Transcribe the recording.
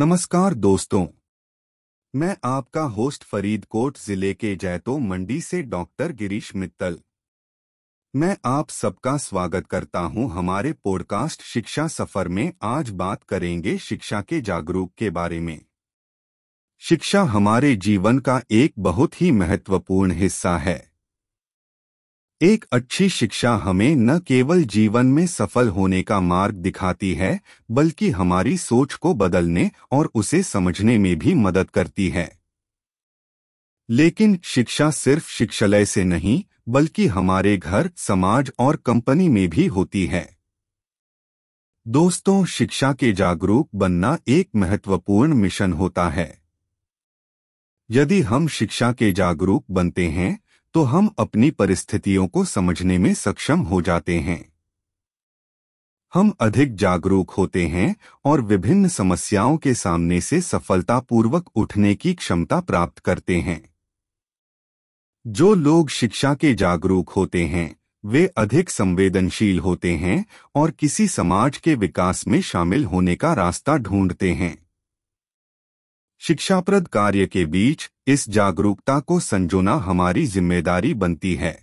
नमस्कार दोस्तों। मैं आपका होस्ट फरीदकोट ज़िले के जैतो मंडी से डॉक्टर गिरीश मित्तल। मैं आप सबका स्वागत करता हूँ हमारे पॉडकास्ट शिक्षा सफ़र में। आज बात करेंगे शिक्षा के जागरूक के बारे में। शिक्षा हमारे जीवन का एक बहुत ही महत्वपूर्ण हिस्सा है। एक अच्छी शिक्षा हमें न केवल जीवन में सफल होने का मार्ग दिखाती है, बल्कि हमारी सोच को बदलने और उसे समझने में भी मदद करती है। लेकिन शिक्षा सिर्फ़ शिक्षालय से नहीं, बल्कि हमारे घर, समाज और कंपनी में भी होती है। दोस्तों, शिक्षा के जागरूक बनना एक महत्वपूर्ण मिशन होता है। यदि हम शिक्षा के जागरूक बनते हैं तो हम अपनी परिस्थितियों को समझने में सक्षम हो जाते हैं। हम अधिक जागरूक होते हैं और विभिन्न समस्याओं के सामने से सफलतापूर्वक उठने की क्षमता प्राप्त करते हैं। जो लोग शिक्षा के जागरूक होते हैं, वे अधिक संवेदनशील होते हैं और किसी समाज के विकास में शामिल होने का रास्ता ढूंढते हैं। शिक्षाप्रद कार्य के बीच इस जागरूकता को संजोना हमारी ज़िम्मेदारी बनती है।